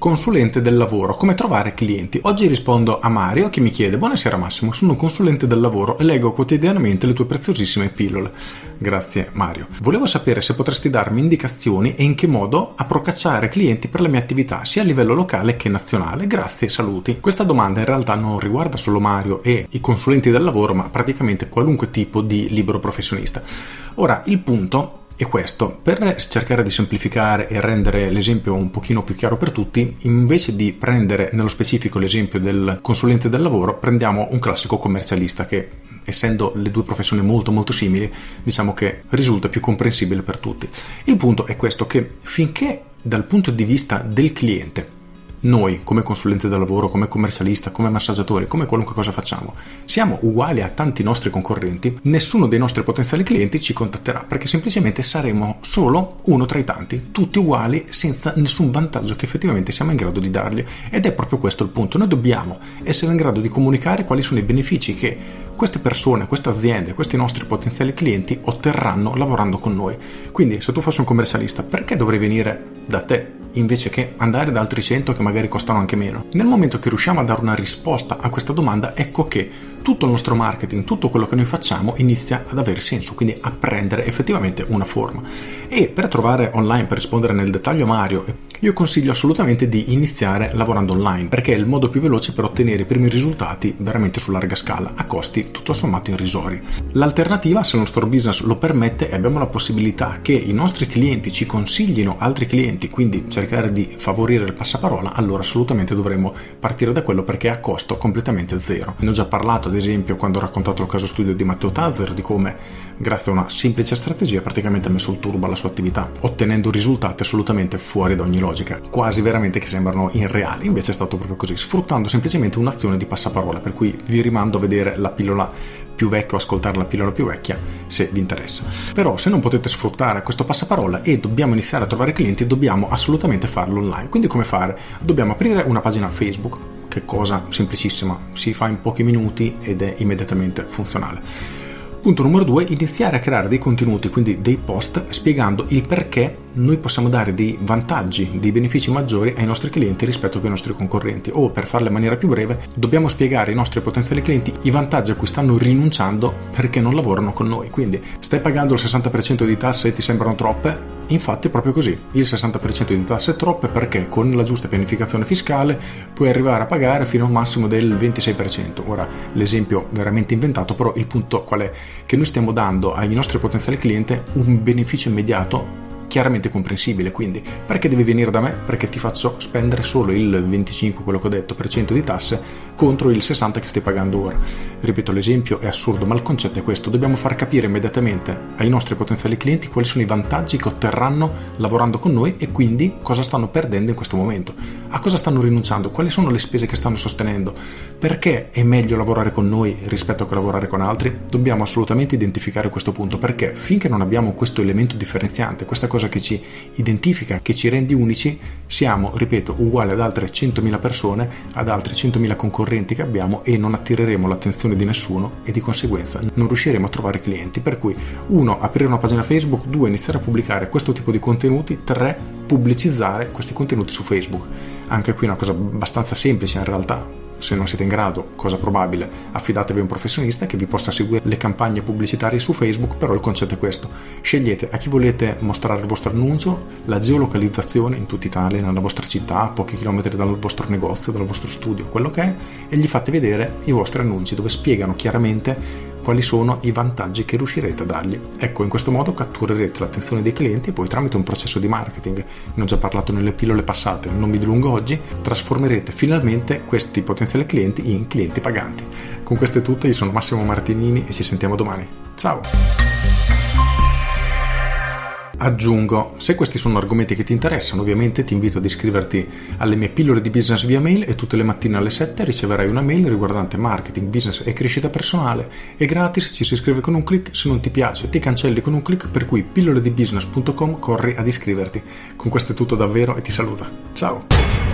Consulente del lavoro, come trovare clienti? Oggi rispondo a Mario che mi chiede Buonasera Massimo, sono un consulente del lavoro e leggo quotidianamente le tue preziosissime pillole. Grazie Mario. Volevo sapere se potresti darmi indicazioni e in che modo a procacciare clienti per le mie attività, sia a livello locale che nazionale. Grazie e saluti. Questa domanda in realtà non riguarda solo Mario e i consulenti del lavoro, ma praticamente qualunque tipo di libero professionista. Ora, il punto è questo. Per cercare di semplificare e rendere l'esempio un pochino più chiaro per tutti, invece di prendere nello specifico l'esempio del consulente del lavoro, prendiamo un classico commercialista che essendo le due professioni molto molto simili, diciamo che risulta più comprensibile per tutti. Il punto è questo che finché dal punto di vista del cliente noi, come consulente del lavoro, come commercialista, come massaggiatori, come qualunque cosa facciamo, siamo uguali a tanti nostri concorrenti, nessuno dei nostri potenziali clienti ci contatterà perché semplicemente saremo solo uno tra i tanti, tutti uguali senza nessun vantaggio che effettivamente siamo in grado di dargli. Ed è proprio questo il punto. Noi dobbiamo essere in grado di comunicare quali sono i benefici che queste persone, queste aziende, questi nostri potenziali clienti otterranno lavorando con noi. Quindi se tu fossi un commercialista, perché dovrei venire da te invece che andare da altri 100 che magari costano anche meno. Nel momento che riusciamo a dare una risposta a questa domanda, ecco che tutto il nostro marketing, tutto quello che noi facciamo inizia ad avere senso, quindi a prendere effettivamente una forma. E per trovare online, per rispondere nel dettaglio Mario, io consiglio assolutamente di iniziare lavorando online, perché è il modo più veloce per ottenere i primi risultati veramente su larga scala, a costi tutto sommato irrisori. L'alternativa, se il nostro business lo permette, e abbiamo la possibilità che i nostri clienti ci consiglino altri clienti, quindi cercare di favorire il passaparola, allora assolutamente dovremmo partire da quello perché è a costo completamente zero. Ne ho già parlato ad esempio quando ho raccontato il caso studio di Matteo Tazzer di come grazie a una semplice strategia praticamente ha messo il turbo alla sua attività ottenendo risultati assolutamente fuori da ogni logica quasi veramente che sembrano irreali invece è stato proprio così sfruttando semplicemente un'azione di passaparola per cui vi rimando a vedere la pillola più vecchia o ascoltare la pillola più vecchia se vi interessa però se non potete sfruttare questo passaparola e dobbiamo iniziare a trovare clienti dobbiamo assolutamente farlo online quindi come fare? dobbiamo aprire una pagina Facebook che cosa semplicissima, si fa in pochi minuti ed è immediatamente funzionale. Punto numero due, iniziare a creare dei contenuti, quindi dei post, spiegando il perché noi possiamo dare dei vantaggi, dei benefici maggiori ai nostri clienti rispetto ai nostri concorrenti. O per farla in maniera più breve dobbiamo spiegare ai nostri potenziali clienti i vantaggi a cui stanno rinunciando perché non lavorano con noi. Quindi stai pagando il 60% di tasse e ti sembrano troppe? Infatti è proprio così. Il 60% di tasse è troppe perché con la giusta pianificazione fiscale puoi arrivare a pagare fino a un massimo del 26% ora l'esempio veramente inventato però il punto qual è? Che noi stiamo dando ai nostri potenziali clienti un beneficio immediato chiaramente comprensibile, quindi perché devi venire da me? Perché ti faccio spendere solo il 25, quello che ho detto, per cento di tasse contro il 60 che stai pagando ora. Ripeto, l'esempio è assurdo, ma il concetto è questo, dobbiamo far capire immediatamente ai nostri potenziali clienti quali sono i vantaggi che otterranno lavorando con noi e quindi cosa stanno perdendo in questo momento, a cosa stanno rinunciando, quali sono le spese che stanno sostenendo, perché è meglio lavorare con noi rispetto a lavorare con altri? Dobbiamo assolutamente identificare questo punto perché finché non abbiamo questo elemento differenziante, questa cosa cosa che ci identifica, che ci rende unici, siamo, ripeto, uguali ad altre 100.000 persone, ad altri 100.000 concorrenti che abbiamo e non attireremo l'attenzione di nessuno e di conseguenza non riusciremo a trovare clienti. Per cui, uno, aprire una pagina Facebook, due, iniziare a pubblicare questo tipo di contenuti, tre, pubblicizzare questi contenuti su Facebook. Anche qui è una cosa abbastanza semplice in realtà, se non siete in grado, cosa probabile, affidatevi a un professionista che vi possa seguire le campagne pubblicitarie su Facebook, però il concetto è questo. Scegliete a chi volete mostrare il vostro annuncio, la geolocalizzazione in tutta Italia, nella vostra città, a pochi chilometri dal vostro negozio, dal vostro studio, quello che è, e gli fate vedere i vostri annunci dove spiegano chiaramente quali sono i vantaggi che riuscirete a dargli. Ecco, in questo modo catturerete l'attenzione dei clienti e poi tramite un processo di marketing, ne ho già parlato nelle pillole passate, non mi dilungo oggi, trasformerete finalmente questi potenziali clienti in clienti paganti. Con questo è tutto, io sono Massimo Martinini e ci sentiamo domani. Ciao! Aggiungo, se questi sono argomenti che ti interessano, ovviamente ti invito ad iscriverti alle mie pillole di business via mail e tutte le mattine alle 7 riceverai una mail riguardante marketing, business e crescita personale. È gratis, ci si iscrive con un clic, se non ti piace ti cancelli con un clic, per cui pilloledibusiness.com corri ad iscriverti. Con questo è tutto davvero e ti saluto. Ciao!